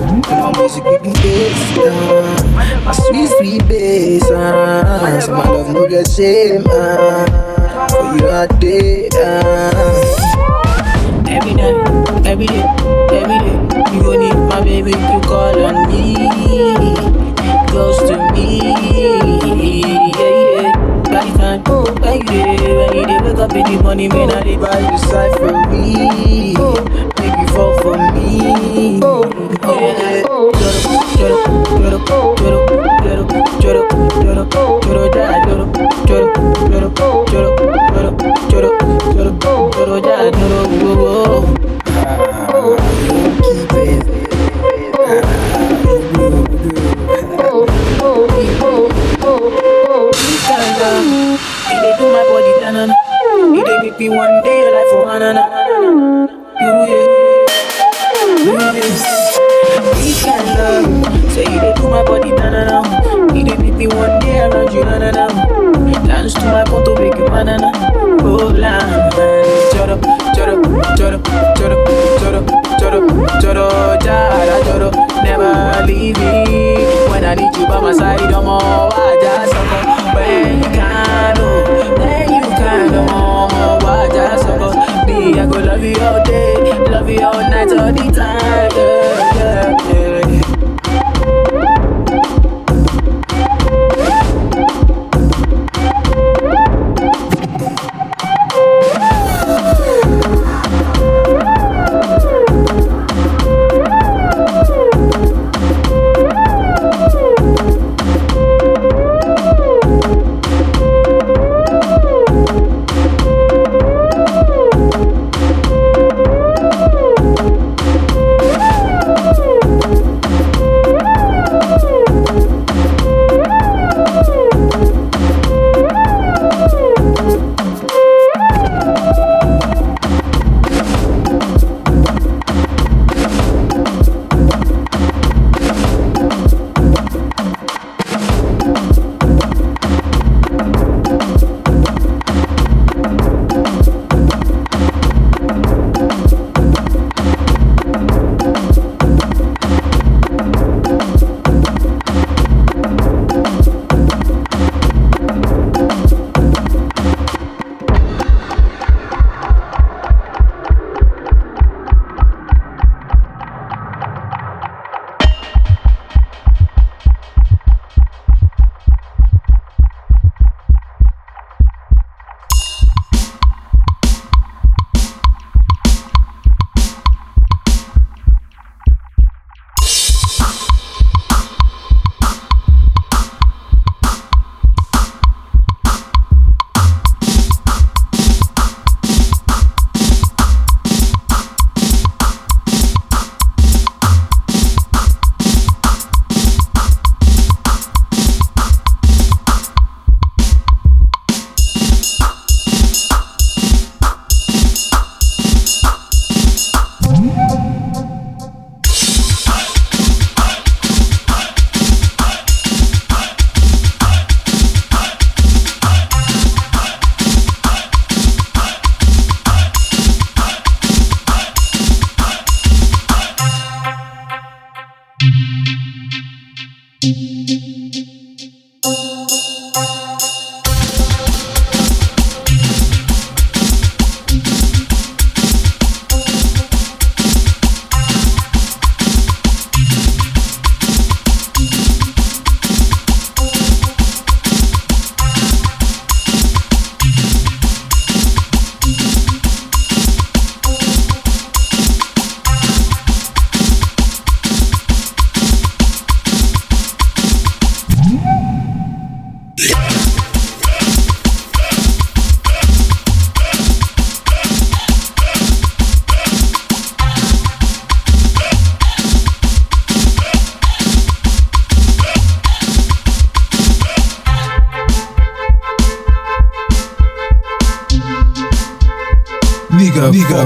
My music give me bass, uh, my sweet sweet bass. Uh, so my love no get shame, uh, for you are dead. Uh. Every night, every day, every day, you gon' need my baby to call on me, close to me. Every time, when when you the man, I side for me, make you fall for me. Yeah. Joro, joro, joro, joro, joro, joro, joro, joro, ja, joro, joro, joro, joro, joro, joro, joro, joro, ja, joro, oh, I need you by my side. I'm all I just suck when you can, oh, when you can, oh, I just suck me. I go love you all day, love you all night, all the time. Yeah, yeah, yeah.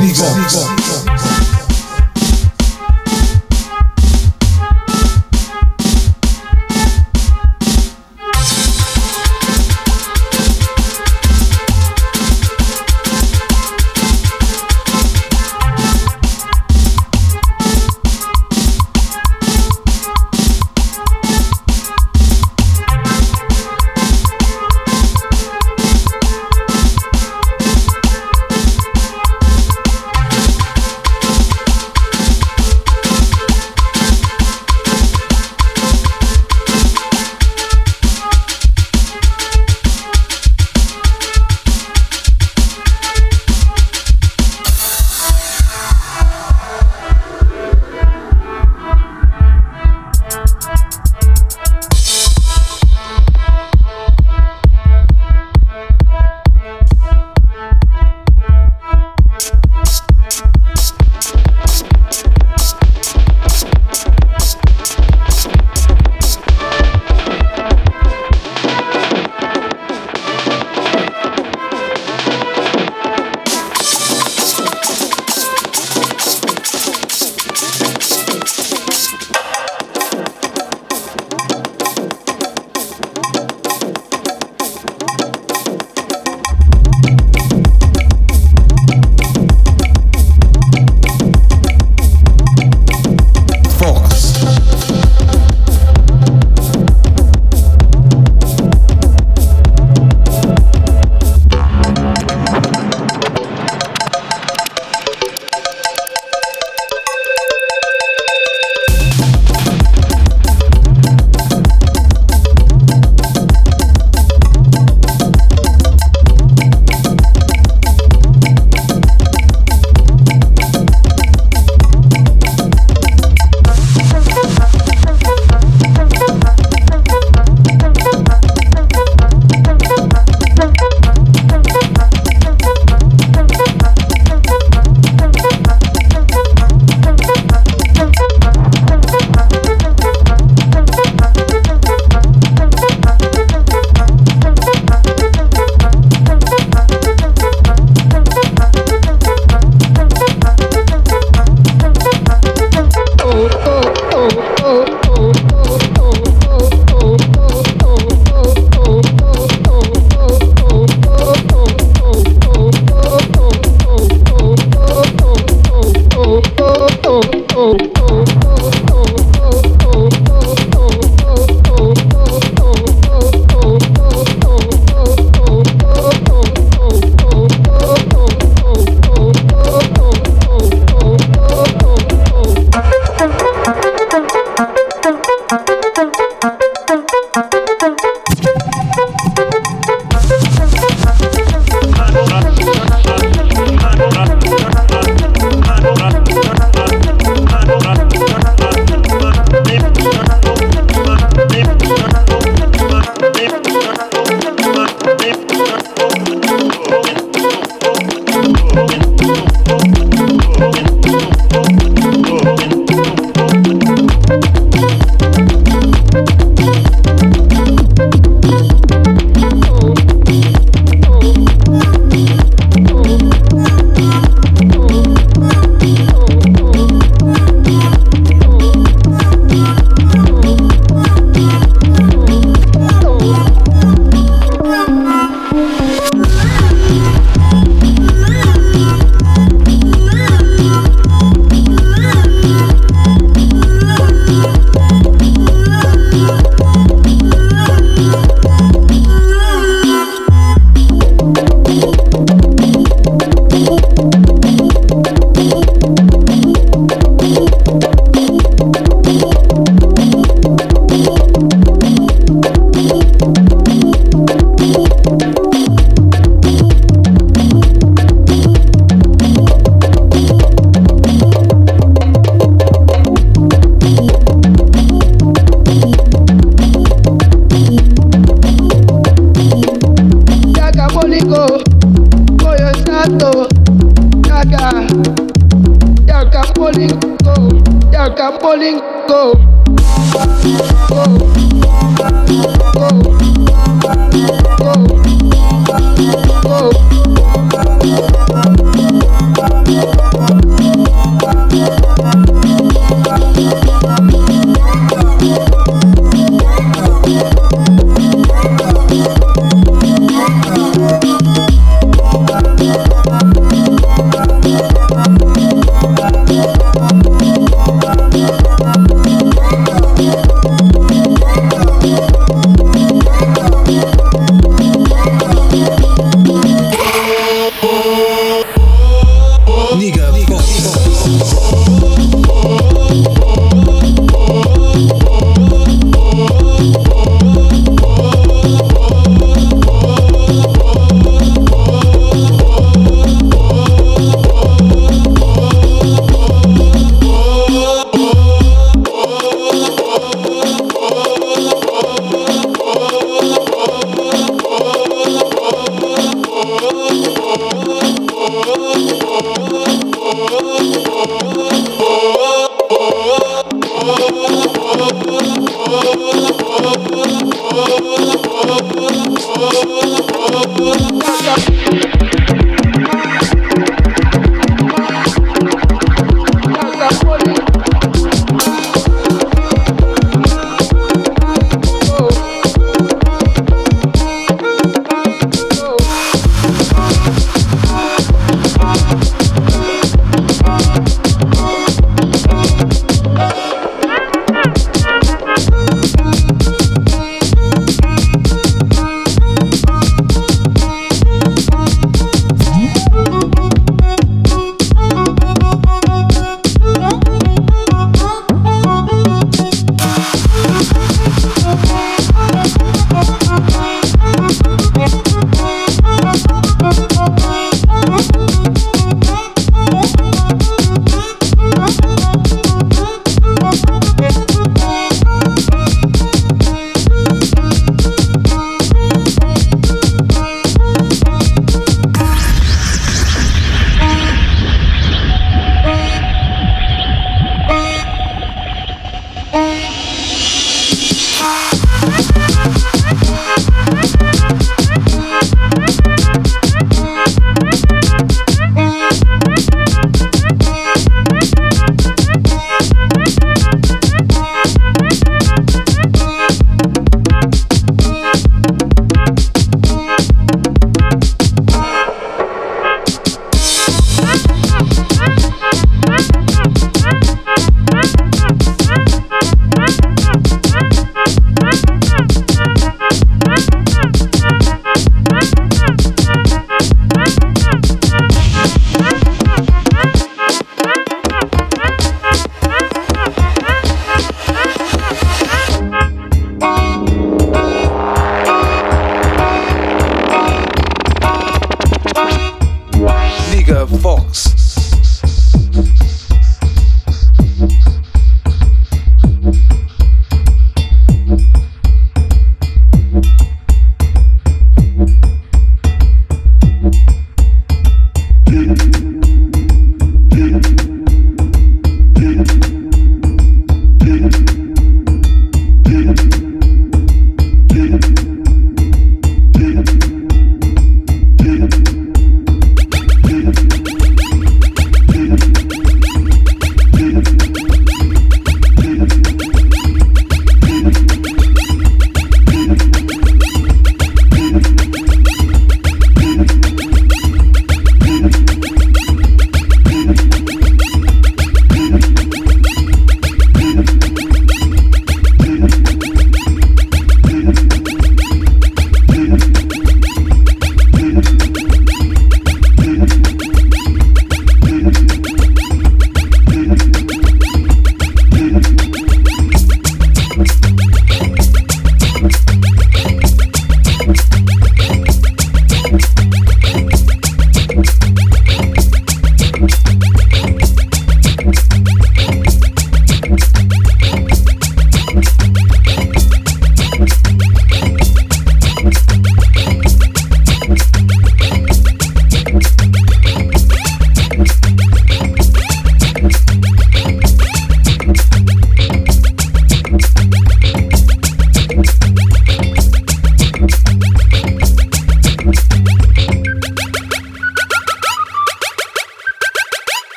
Mix, mix, mix.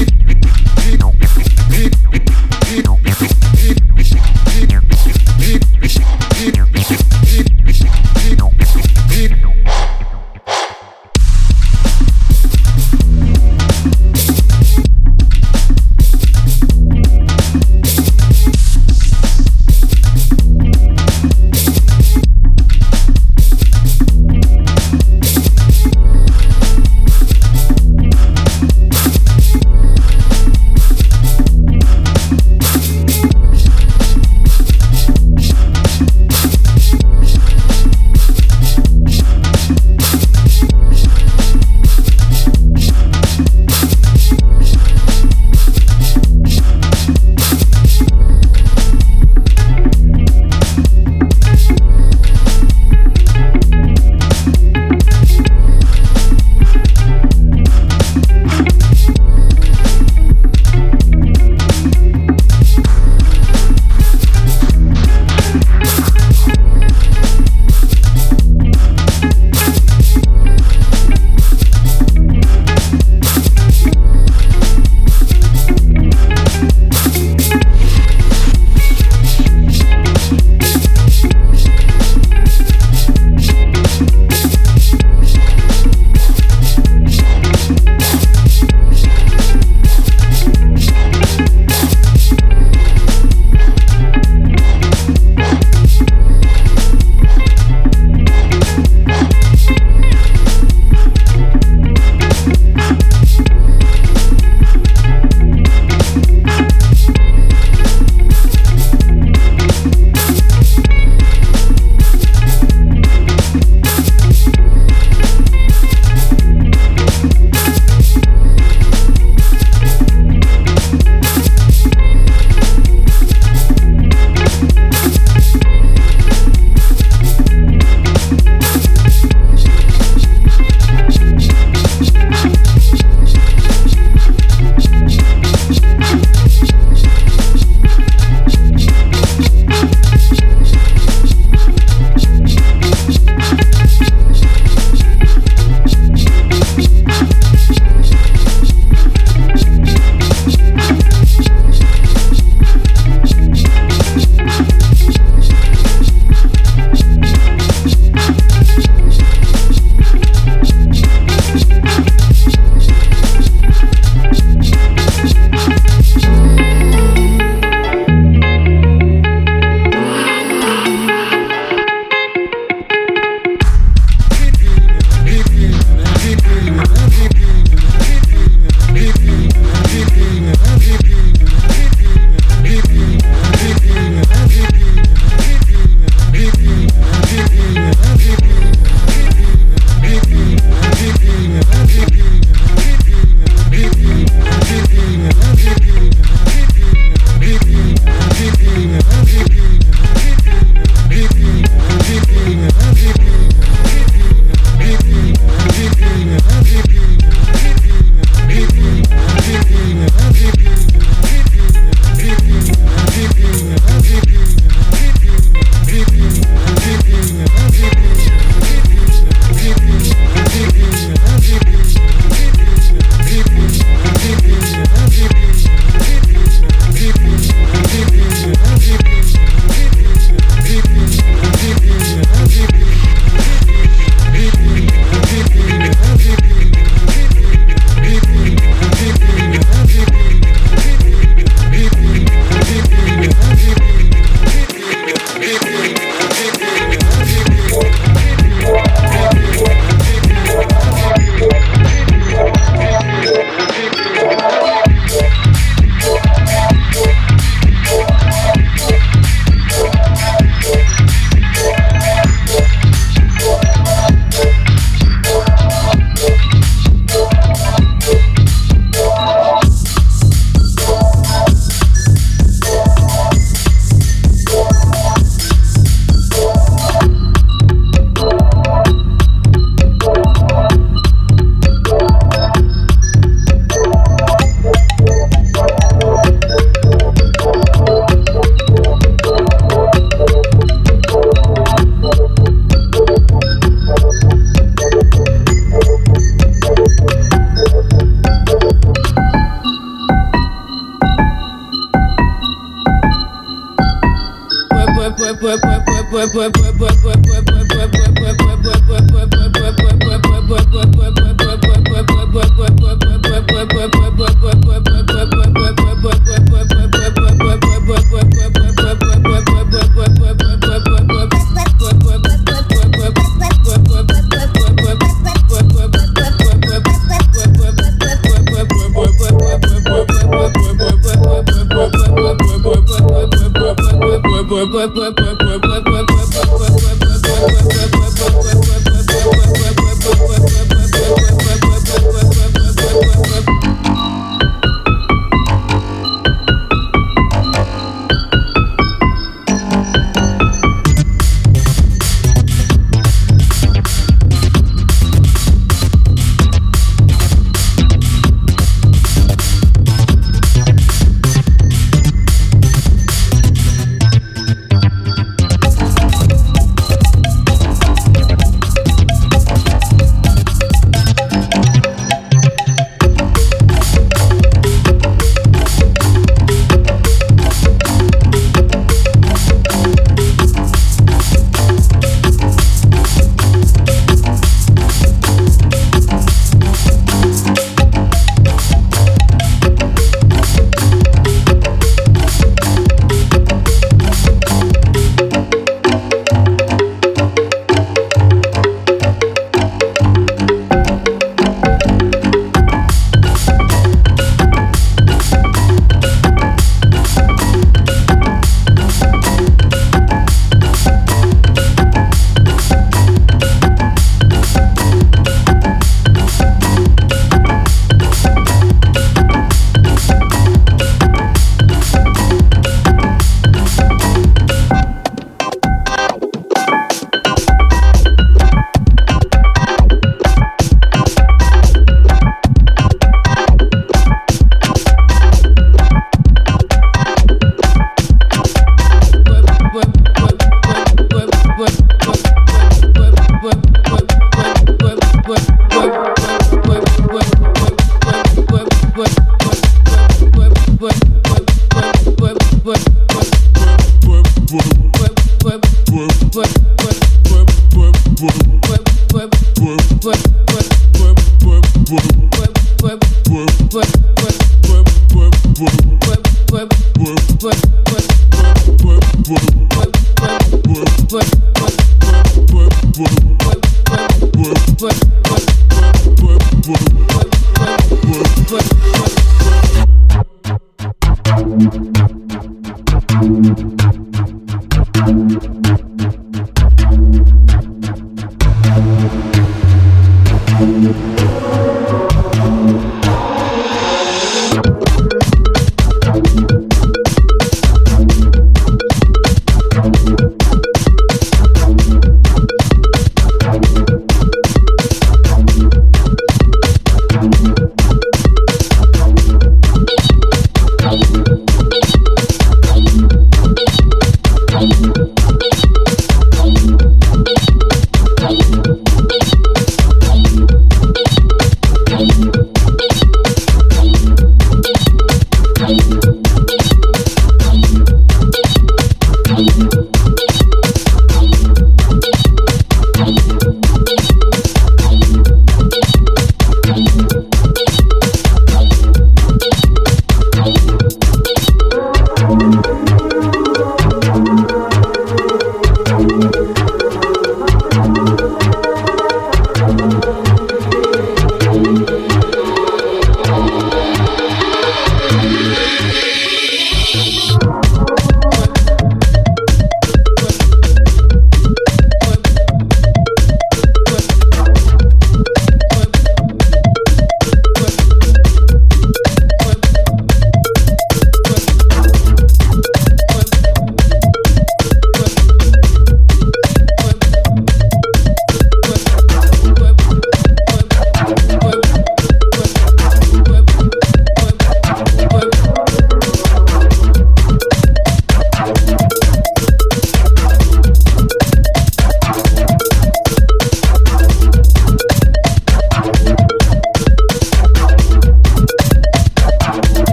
City. work, work.